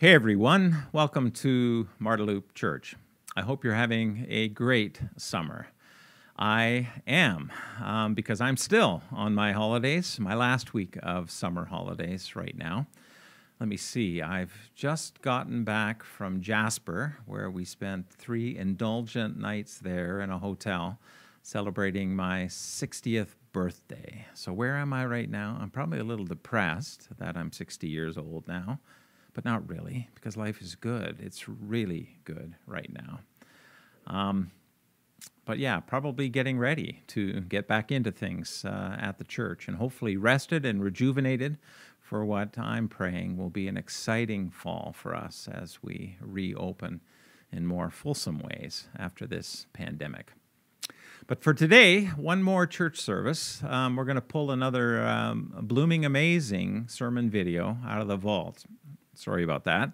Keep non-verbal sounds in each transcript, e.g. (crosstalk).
Hey everyone, welcome to Marda Loop Church. I hope you're having a great summer. I am, um, because I'm still on my holidays, my last week of summer holidays right now. Let me see, I've just gotten back from Jasper, where we spent three indulgent nights there in a hotel celebrating my 60th birthday. So, where am I right now? I'm probably a little depressed that I'm 60 years old now, but not really, because life is good. It's really good right now. Um, but yeah, probably getting ready to get back into things uh, at the church and hopefully rested and rejuvenated for what I'm praying will be an exciting fall for us as we reopen in more fulsome ways after this pandemic. But for today, one more church service. Um, we're going to pull another um, blooming, amazing sermon video out of the vault. Sorry about that.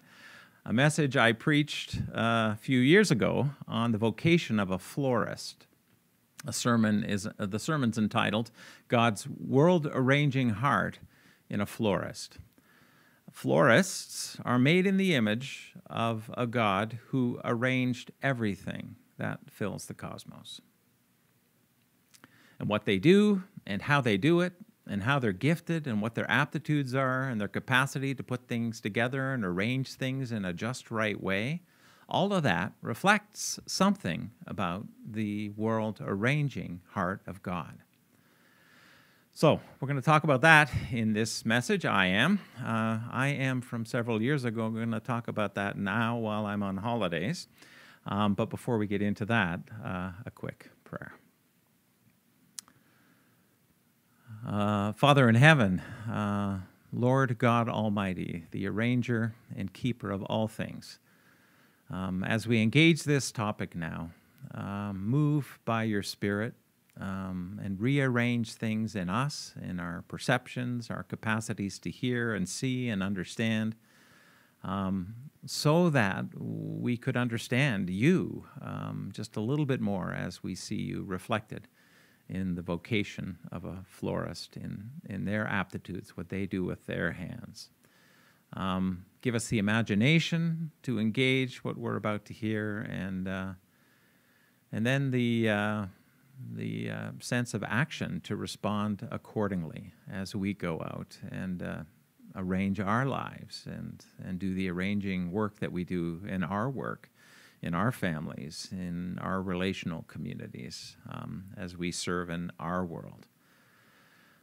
A message I preached uh, a few years ago on the vocation of a florist. A sermon is uh, the sermon's entitled "God's World Arranging Heart in a Florist." Florists are made in the image of a God who arranged everything that fills the cosmos and what they do and how they do it and how they're gifted and what their aptitudes are and their capacity to put things together and arrange things in a just right way, all of that reflects something about the world arranging heart of God. So, we're going to talk about that in this message. I am. Uh, I am from several years ago. We're going to talk about that now while I'm on holidays. Um, but before we get into that, uh, a quick prayer. Uh, Father in heaven, uh, Lord God Almighty, the arranger and keeper of all things, um, as we engage this topic now, uh, move by your Spirit um, and rearrange things in us, in our perceptions, our capacities to hear and see and understand, um, so that we could understand you um, just a little bit more as we see you reflected in the vocation of a florist, in, in their aptitudes, what they do with their hands. Um, give us the imagination to engage what we're about to hear, and, uh, and then the, uh, the uh, sense of action to respond accordingly as we go out and uh, arrange our lives and, and do the arranging work that we do in our work in our families, in our relational communities, um, as we serve in our world.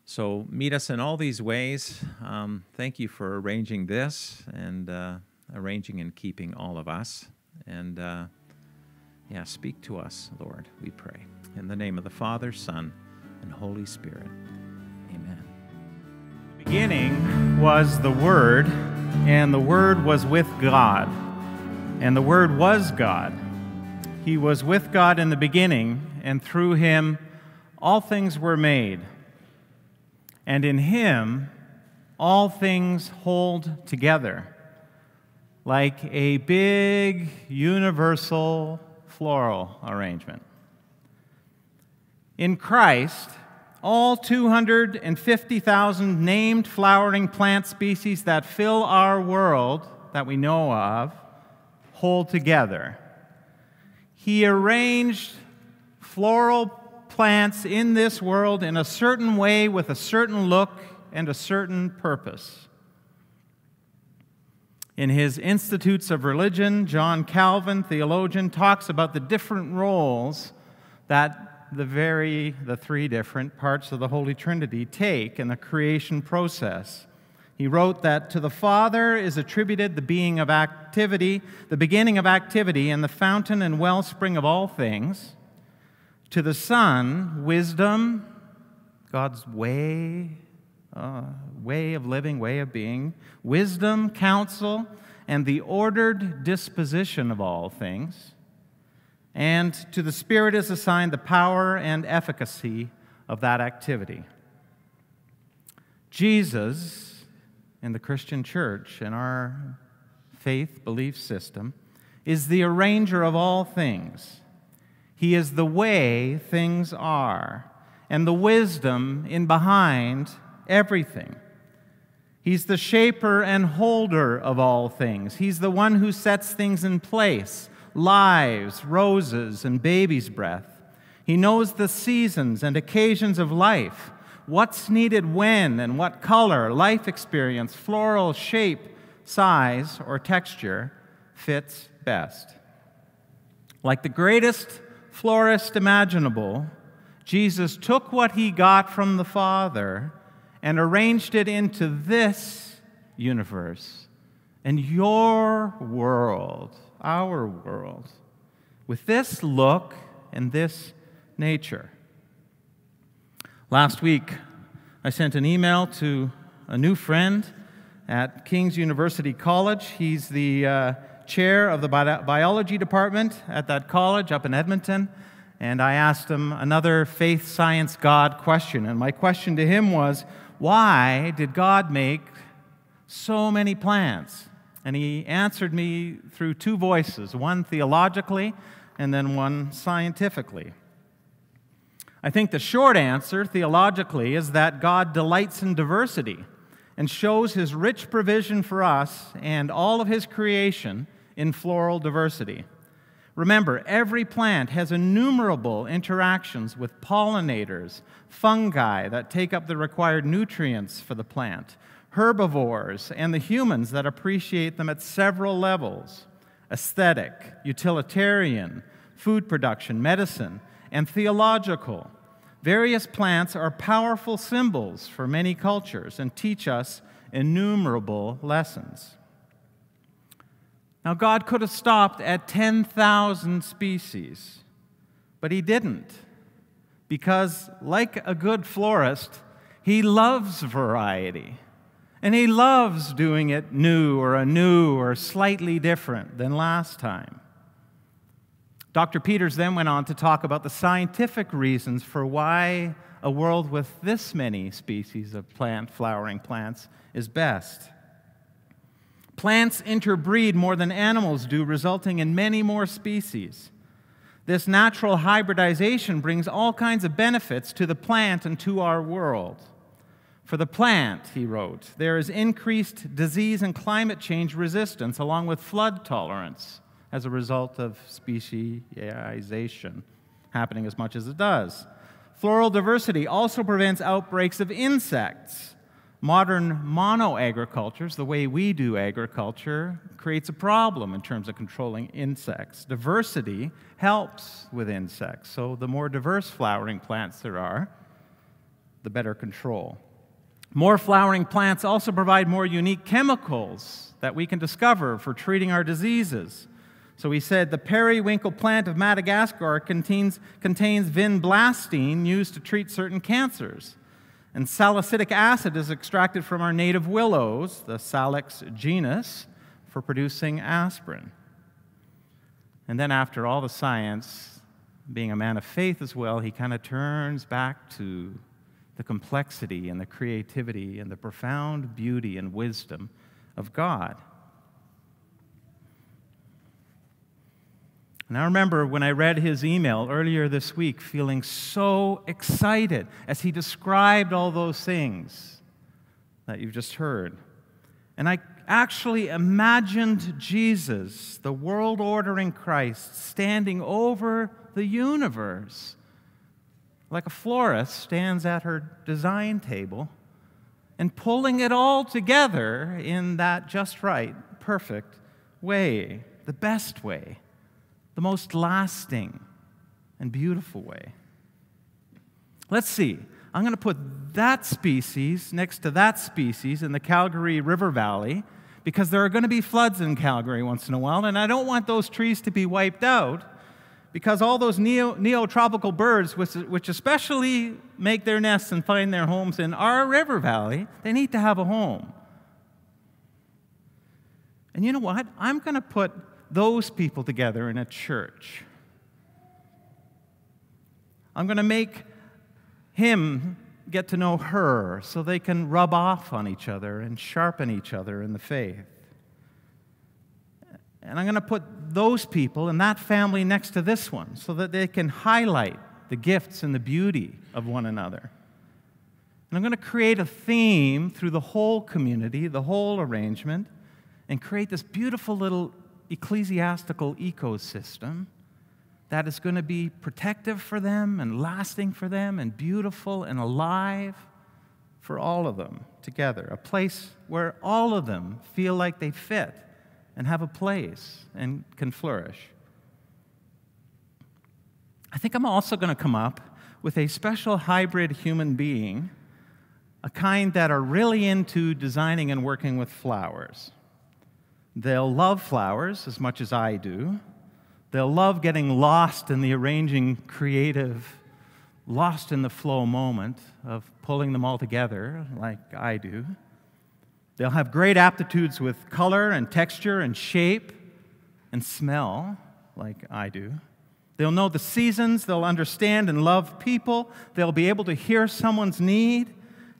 So, meet us in all these ways. Um, thank you for arranging this and uh, arranging and keeping all of us. And uh, yeah, speak to us, Lord, we pray. In the name of the Father, Son, and Holy Spirit. Amen. The beginning was the Word, and the Word was with God and the Word was God. He was with God in the beginning, and through him all things were made. And in him all things hold together like a big universal floral arrangement. In Christ, all 250,000 named flowering plant species that fill our world that we know of hold together. He arranged floral plants in this world in a certain way with a certain look and a certain purpose. In his Institutes of Religion, John Calvin, theologian, talks about the different roles that the very the three different parts of the Holy Trinity take in the creation process. He wrote that to the Father is attributed the being of activity, the beginning of activity, and the fountain and wellspring of all things. To the Son, wisdom, God's way, uh, way of living, way of being, wisdom, counsel, and the ordered disposition of all things. And to the Spirit is assigned the power and efficacy of that activity. Jesus in the Christian church and our faith belief system is the arranger of all things. He is the way things are and the wisdom in behind everything. He's the shaper and holder of all things. He's the one who sets things in place lives, roses, and baby's breath. He knows the seasons and occasions of life, what's needed when and what color, life experience, floral shape, size, or texture fits best. Like the greatest florist imaginable, Jesus took what he got from the Father and arranged it into this universe and your world, our world, with this look and this nature. Last week, I sent an email to a new friend at King's University College. He's the uh, chair of the bi- biology department at that college up in Edmonton. And I asked him another faith, science, God question. And my question to him was why did God make so many plants? And he answered me through two voices one theologically and then one scientifically. I think the short answer, theologically, is that God delights in diversity and shows his rich provision for us and all of his creation in floral diversity. Remember, every plant has innumerable interactions with pollinators, fungi that take up the required nutrients for the plant, herbivores, and the humans that appreciate them at several levels aesthetic, utilitarian, food production, medicine, and theological. Various plants are powerful symbols for many cultures and teach us innumerable lessons. Now, God could have stopped at 10,000 species, but He didn't. Because, like a good florist, He loves variety. And He loves doing it new or anew or slightly different than last time. Dr. Peters then went on to talk about the scientific reasons for why a world with this many species of plant, flowering plants, is best. Plants interbreed more than animals do, resulting in many more species. This natural hybridization brings all kinds of benefits to the plant and to our world. For the plant, he wrote, there is increased disease and climate change resistance along with flood tolerance as a result of speciation happening as much as it does. Floral diversity also prevents outbreaks of insects Modern monoagricultures, the way we do agriculture, creates a problem in terms of controlling insects. Diversity helps with insects, so the more diverse flowering plants there are, the better control. More flowering plants also provide more unique chemicals that we can discover for treating our diseases. So he said the periwinkle plant of Madagascar contains, contains vinblastine used to treat certain cancers. And salicylic acid is extracted from our native willows, the Salix genus, for producing aspirin. And then, after all the science, being a man of faith as well, he kind of turns back to the complexity and the creativity and the profound beauty and wisdom of God. And I remember when I read his email earlier this week, feeling so excited as he described all those things that you've just heard. And I actually imagined Jesus, the world ordering Christ, standing over the universe like a florist stands at her design table and pulling it all together in that just right, perfect way, the best way the most lasting and beautiful way. Let's see. I'm going to put that species next to that species in the Calgary River Valley because there are going to be floods in Calgary once in a while, and I don't want those trees to be wiped out because all those neo, neotropical birds, which, which especially make their nests and find their homes in our river valley, they need to have a home. And you know what? I'm going to put those people together in a church. I'm going to make him get to know her so they can rub off on each other and sharpen each other in the faith. And I'm going to put those people and that family next to this one so that they can highlight the gifts and the beauty of one another. And I'm going to create a theme through the whole community, the whole arrangement, and create this beautiful little ecclesiastical ecosystem that is going to be protective for them and lasting for them and beautiful and alive for all of them together. A place where all of them feel like they fit and have a place and can flourish. I think I'm also going to come up with a special hybrid human being, a kind that are really into designing and working with flowers. They'll love flowers as much as I do. They'll love getting lost in the arranging creative, lost in the flow moment of pulling them all together like I do. They'll have great aptitudes with color and texture and shape and smell like I do. They'll know the seasons, they'll understand and love people, they'll be able to hear someone's need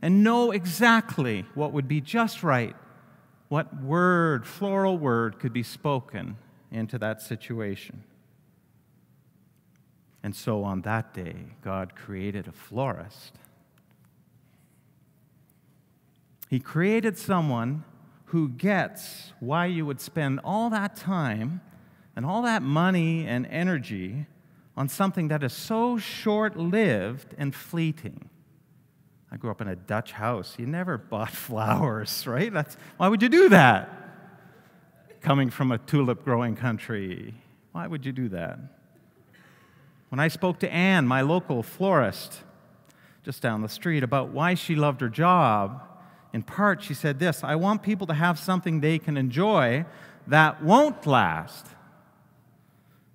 and know exactly what would be just right, what word, floral word, could be spoken into that situation. And so on that day, God created a florist. He created someone who gets why you would spend all that time and all that money and energy on something that is so short lived and fleeting. I grew up in a Dutch house. You never bought (laughs) flowers, right? That's, why would you do that? coming from a tulip growing country. Why would you do that? When I spoke to Anne, my local florist, just down the street, about why she loved her job, in part she said this I want people to have something they can enjoy that won't last.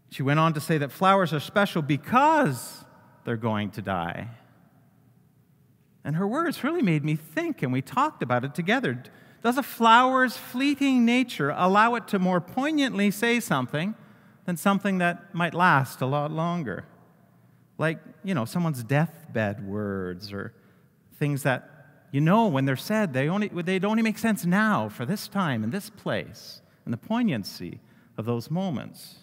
She went on to say that flowers are special because they're going to die. And her words really made me think, and we talked about it together. Does a flower's fleeting nature allow it to more poignantly say something than something that might last a lot longer? Like, you know, someone's deathbed words or things that you know when they're said, they, only, they only make sense now for this time and this place and the poignancy of those moments.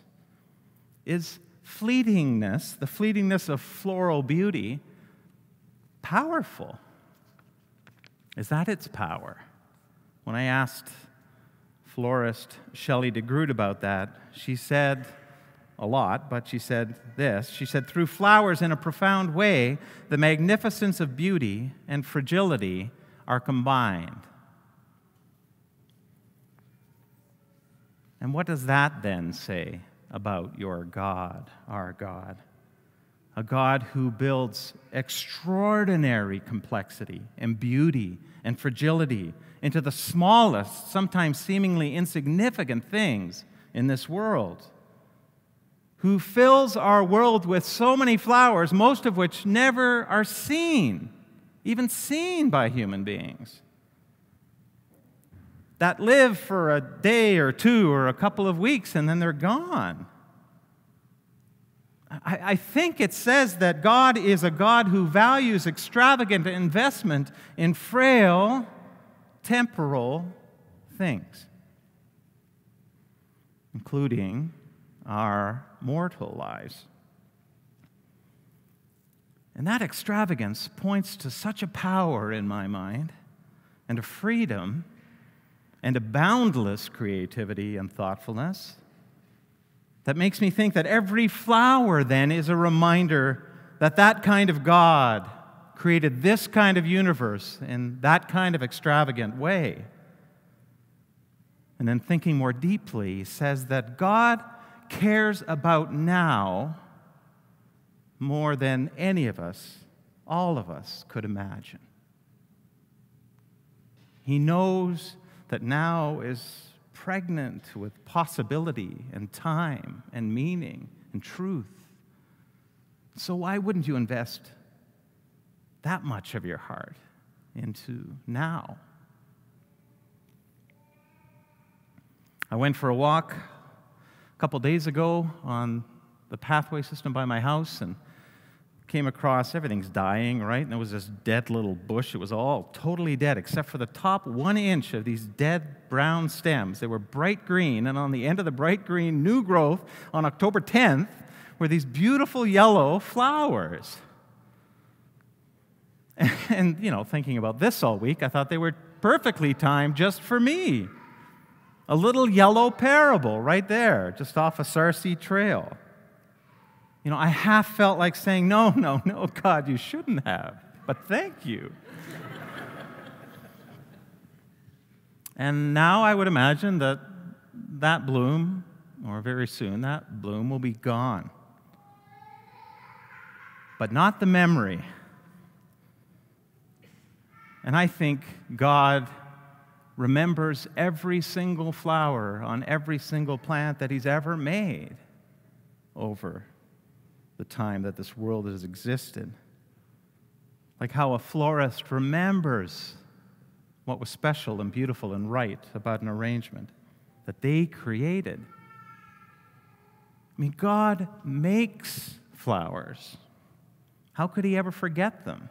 Is fleetingness, the fleetingness of floral beauty, powerful? Is that its power? When I asked florist Shelley DeGroot about that, she said a lot, but she said this. She said, Through flowers, in a profound way, the magnificence of beauty and fragility are combined. And what does that then say about your God, our God? A God who builds extraordinary complexity and beauty and fragility into the smallest, sometimes seemingly insignificant things in this world, who fills our world with so many flowers, most of which never are seen, even seen by human beings, that live for a day or two or a couple of weeks and then they're gone. I, I think it says that God is a God who values extravagant investment in frail, temporal things, including our mortal lives. And that extravagance points to such a power in my mind, and a freedom, and a boundless creativity and thoughtfulness that makes me think that every flower then is a reminder that that kind of God created this kind of universe in that kind of extravagant way. And then thinking more deeply, says that God cares about now more than any of us, all of us, could imagine. He knows that now is pregnant with possibility and time and meaning and truth. So, why wouldn't you invest that much of your heart into now. I went for a walk a couple days ago on the pathway system by my house and came across everything's dying, right? And there was this dead little bush. It was all totally dead except for the top one inch of these dead brown stems. They were bright green, and on the end of the bright green new growth on October 10th were these beautiful yellow flowers. (laughs) And, you know, thinking about this all week, I thought they were perfectly timed just for me. A little yellow parable right there, just off a Sarcee trail. You know, I half felt like saying, No, no, no, God, you shouldn't have, but thank you. and now I would imagine that that bloom, or very soon, that bloom will be gone. But not the memory. And I think God remembers every single flower on every single plant that He's ever made over the time that this world has existed. Like how a florist remembers what was special and beautiful and right about an arrangement that they created. I mean, God makes flowers. How could He ever forget them?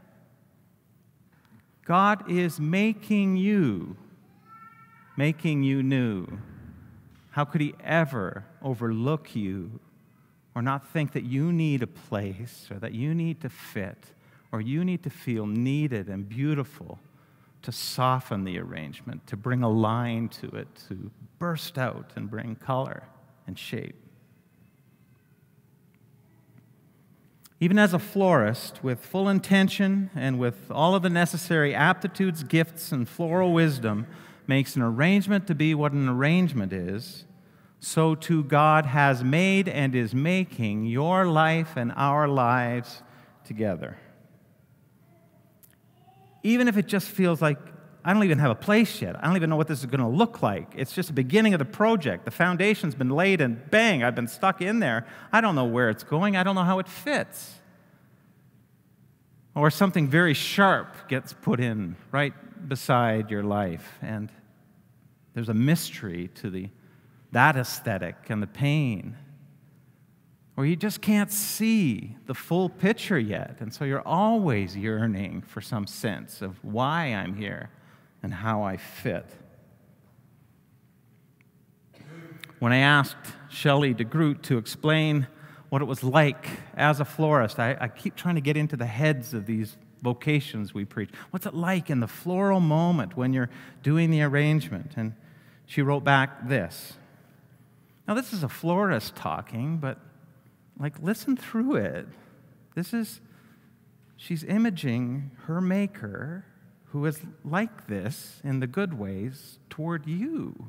God is making you, making you new. How could He ever overlook you or not think that you need a place or that you need to fit or you need to feel needed and beautiful to soften the arrangement, to bring a line to it, to burst out and bring color and shape? Even as a florist, with full intention and with all of the necessary aptitudes, gifts, and floral wisdom, makes an arrangement to be what an arrangement is, so too God has made and is making your life and our lives together. Even if it just feels like I don't even have a place yet. I don't even know what this is going to look like. It's just the beginning of the project. The foundation's been laid, and bang, I've been stuck in there. I don't know where it's going. I don't know how it fits. Or something very sharp gets put in right beside your life, and there's a mystery to the, that aesthetic and the pain. Or you just can't see the full picture yet, and so you're always yearning for some sense of why I'm here and how I fit. When I asked Shelley DeGroot to explain what it was like as a florist, I, I keep trying to get into the heads of these vocations we preach. What's it like in the floral moment when you're doing the arrangement? And she wrote back this. Now, this is a florist talking, but like, listen through it. This is, she's imaging her maker who is like this in the good ways toward you.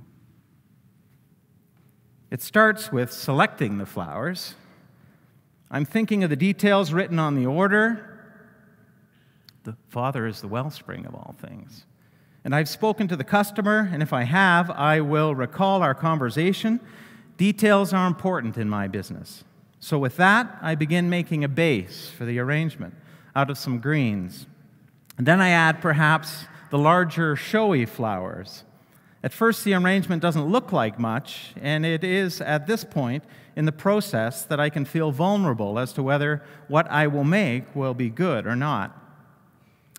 It starts with selecting the flowers. I'm thinking of the details written on the order. The Father is the wellspring of all things. And I've spoken to the customer, and if I have, I will recall our conversation. Details are important in my business. So, with that, I begin making a base for the arrangement out of some greens. And then I add perhaps the larger showy flowers. At first, the arrangement doesn't look like much, and it is at this point in the process that I can feel vulnerable as to whether what I will make will be good or not.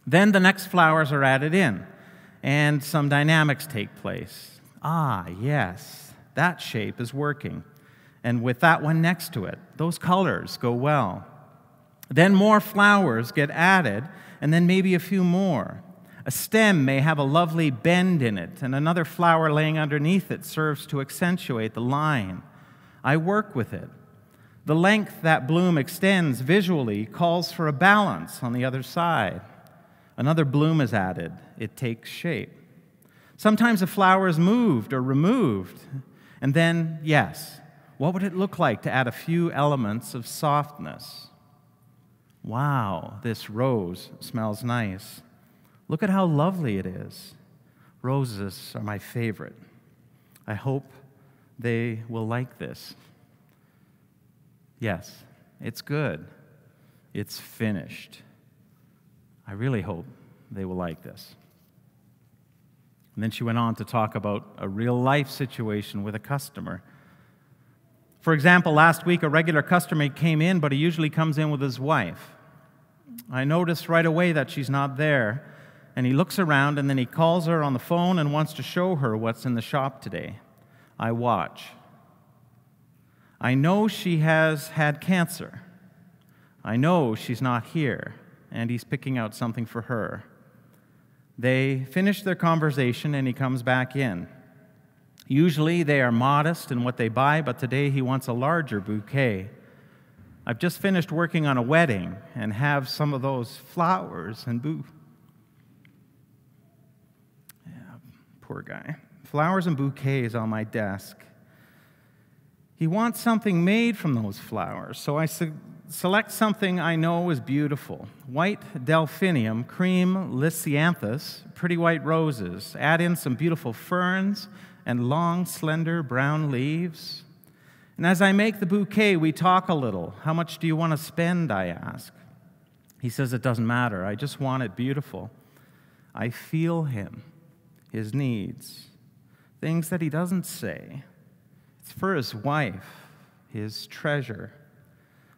Then the next flowers are added in, and some dynamics take place. Ah, yes, that shape is working. And with that one next to it, those colors go well. Then more flowers get added, and then maybe a few more. A stem may have a lovely bend in it, and another flower laying underneath it serves to accentuate the line. I work with it. The length that bloom extends visually calls for a balance on the other side. Another bloom is added, it takes shape. Sometimes a flower is moved or removed, and then, yes, what would it look like to add a few elements of softness? Wow, this rose smells nice. Look at how lovely it is. Roses are my favorite. I hope they will like this. Yes, it's good. It's finished. I really hope they will like this. And then she went on to talk about a real life situation with a customer. For example, last week a regular customer came in, but he usually comes in with his wife. I notice right away that she's not there. And he looks around and then he calls her on the phone and wants to show her what's in the shop today. I watch. I know she has had cancer. I know she's not here. and he's picking out something for her. They finish their conversation, and he comes back in. Usually they are modest in what they buy, but today he wants a larger bouquet. I've just finished working on a wedding and have some of those flowers and boo. Yeah, poor guy. Flowers and bouquets on my desk. He wants something made from those flowers, so I su- select something I know is beautiful white delphinium, cream lisianthus, pretty white roses. Add in some beautiful ferns and long, slender brown leaves. And as I make the bouquet, we talk a little. How much do you want to spend? I ask. He says, It doesn't matter. I just want it beautiful. I feel him, his needs, things that he doesn't say. It's for his wife, his treasure.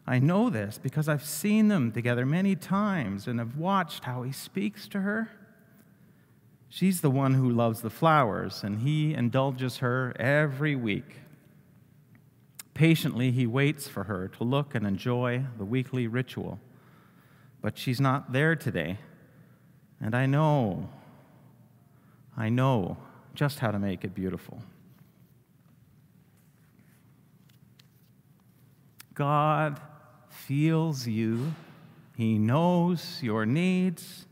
I know this because I've seen them together many times and have watched how he speaks to her. She's the one who loves the flowers, and he indulges her every week. Patiently, he waits for her to look and enjoy the weekly ritual. But she's not there today. And I know, I know just how to make it beautiful. God feels you, He knows your needs,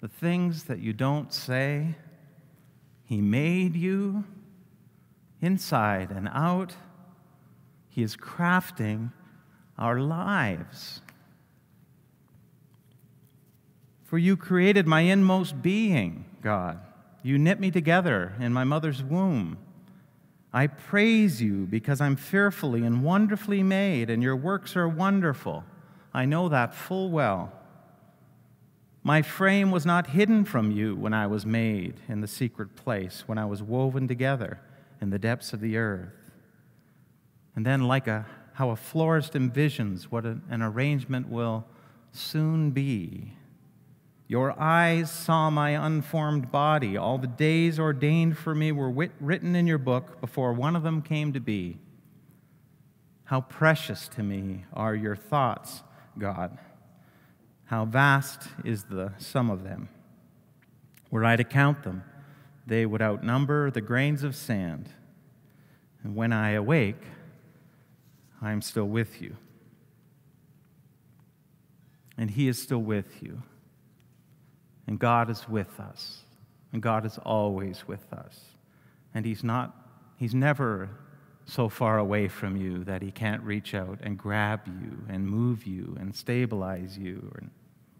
the things that you don't say. He made you inside and out. He is crafting our lives. For you created my inmost being, God. You knit me together in my mother's womb. I praise you because I'm fearfully and wonderfully made, and your works are wonderful. I know that full well. My frame was not hidden from you when I was made in the secret place, when I was woven together in the depths of the earth. And then, like a, how a florist envisions what an arrangement will soon be, your eyes saw my unformed body. All the days ordained for me were wit- written in your book before one of them came to be. How precious to me are your thoughts, God. How vast is the sum of them. Were I to count them, they would outnumber the grains of sand. And when I awake, I am still with you. And He is still with you. And God is with us. And God is always with us. And He's not, He's never so far away from you that He can't reach out and grab you and move you and stabilize you and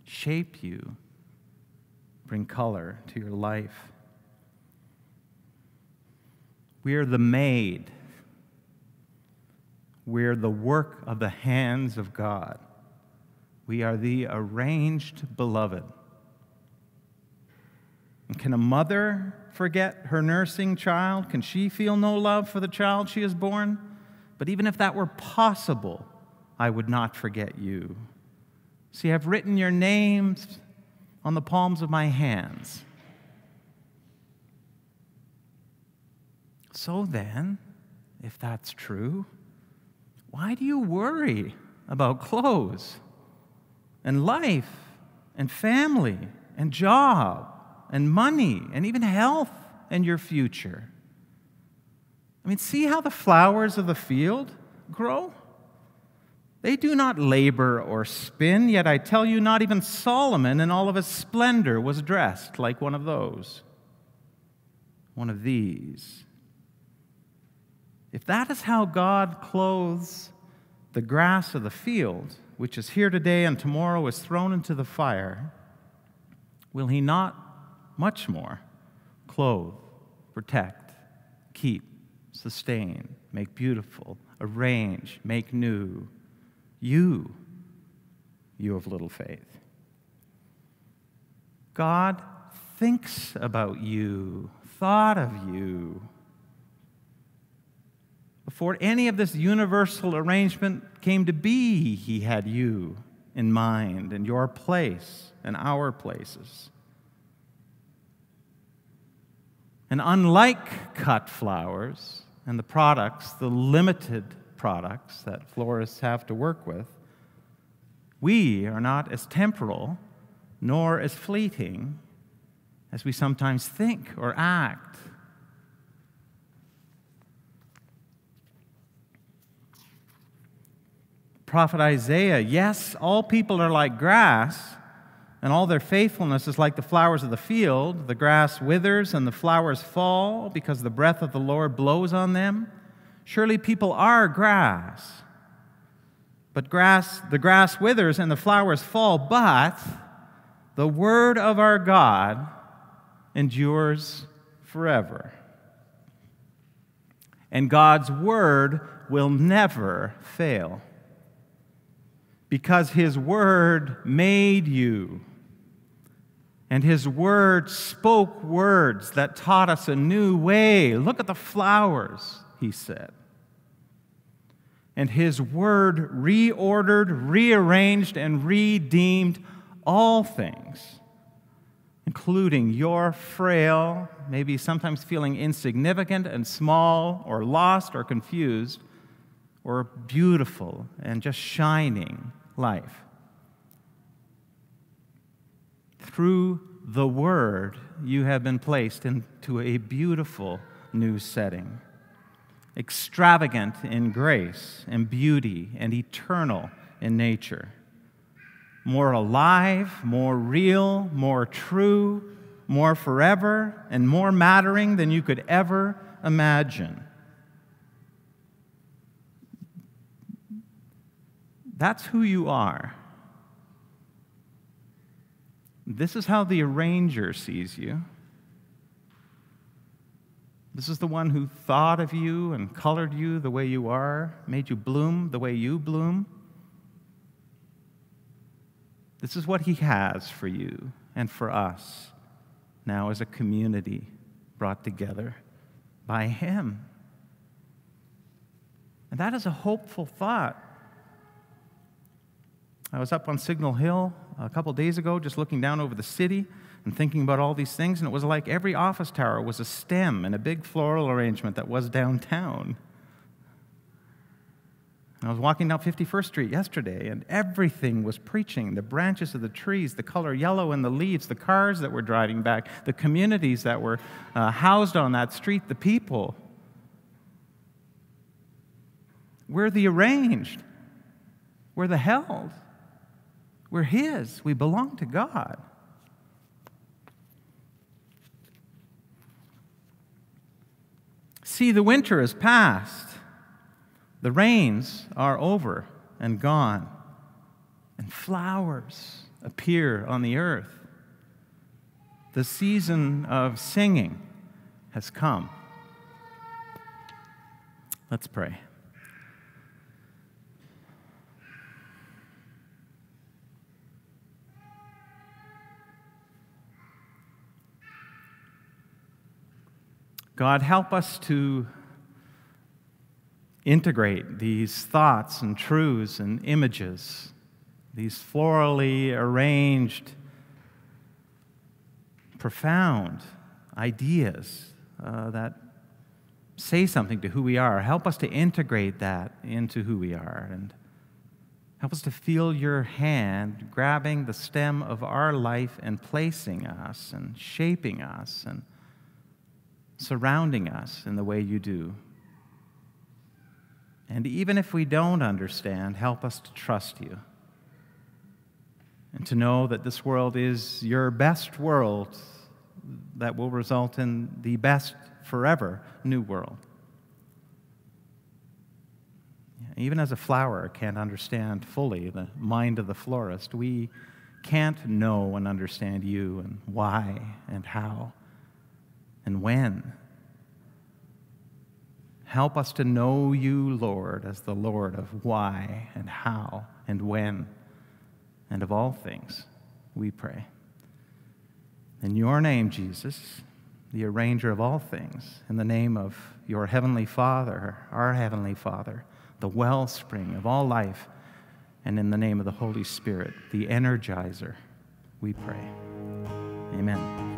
shape you, bring color to your life. We are the made we're the work of the hands of God. We are the arranged beloved. And can a mother forget her nursing child? Can she feel no love for the child she has born? But even if that were possible, I would not forget you. See, I've written your names on the palms of my hands. So then, if that's true, why do you worry about clothes and life and family and job and money and even health and your future? I mean, see how the flowers of the field grow? They do not labor or spin, yet I tell you, not even Solomon in all of his splendor was dressed like one of those, one of these. If that is how God clothes the grass of the field, which is here today and tomorrow is thrown into the fire, will He not much more clothe, protect, keep, sustain, make beautiful, arrange, make new you, you of little faith? God thinks about you, thought of you before any of this universal arrangement came to be, he had you in mind and your place and our places. And unlike cut flowers and the products, the limited products that florists have to work with, we are not as temporal nor as fleeting as we sometimes think or act. Prophet Isaiah, yes, all people are like grass, and all their faithfulness is like the flowers of the field. The grass withers and the flowers fall because the breath of the Lord blows on them. Surely people are grass. But grass, the grass withers and the flowers fall, but the word of our God endures forever. And God's word will never fail. Because his word made you. And his word spoke words that taught us a new way. Look at the flowers, he said. And his word reordered, rearranged, and redeemed all things, including your frail, maybe sometimes feeling insignificant and small, or lost or confused, or beautiful and just shining life. Through the Word, you have been placed into a beautiful new setting, extravagant in grace and beauty and eternal in nature, more alive, more real, more true, more forever, and more mattering than you could ever imagine. That's who you are. This is how the arranger sees you. This is the one who thought of you and colored you the way you are, made you bloom the way you bloom. This is what he has for you and for us now as a community brought together by him. And that is a hopeful thought. I was up on Signal Hill a couple days ago, just looking down over the city and thinking about all these things, and it was like every office tower was a stem in a big floral arrangement that was downtown. I was walking down 51st Street yesterday, and everything was preaching the branches of the trees, the color yellow in the leaves, the cars that were driving back, the communities that were uh, housed on that street, the people. We're the arranged, we're the held. We're His. We belong to God. See, the winter is past. The rains are over and gone, and flowers appear on the earth. The season of singing has come. Let's pray. God, help us to integrate these thoughts and truths and images, these florally arranged, profound ideas uh, that say something to who we are. Help us to integrate that into who we are and help us to feel your hand grabbing the stem of our life and placing us and shaping us and surrounding us in the way you do. And even if we don't understand, help us to trust you and to know that this world is your best world that will result in the best forever new world. Even as a flower can't understand fully the mind of the florist, we can't know and understand you and why and how and when. Help us to know you, Lord, as the Lord of why and how and when and of all things, we pray. In your name, Jesus, the arranger of all things, in the name of your heavenly Father, our heavenly Father, the wellspring of all life, and in the name of the Holy Spirit, the energizer, we pray. Amen.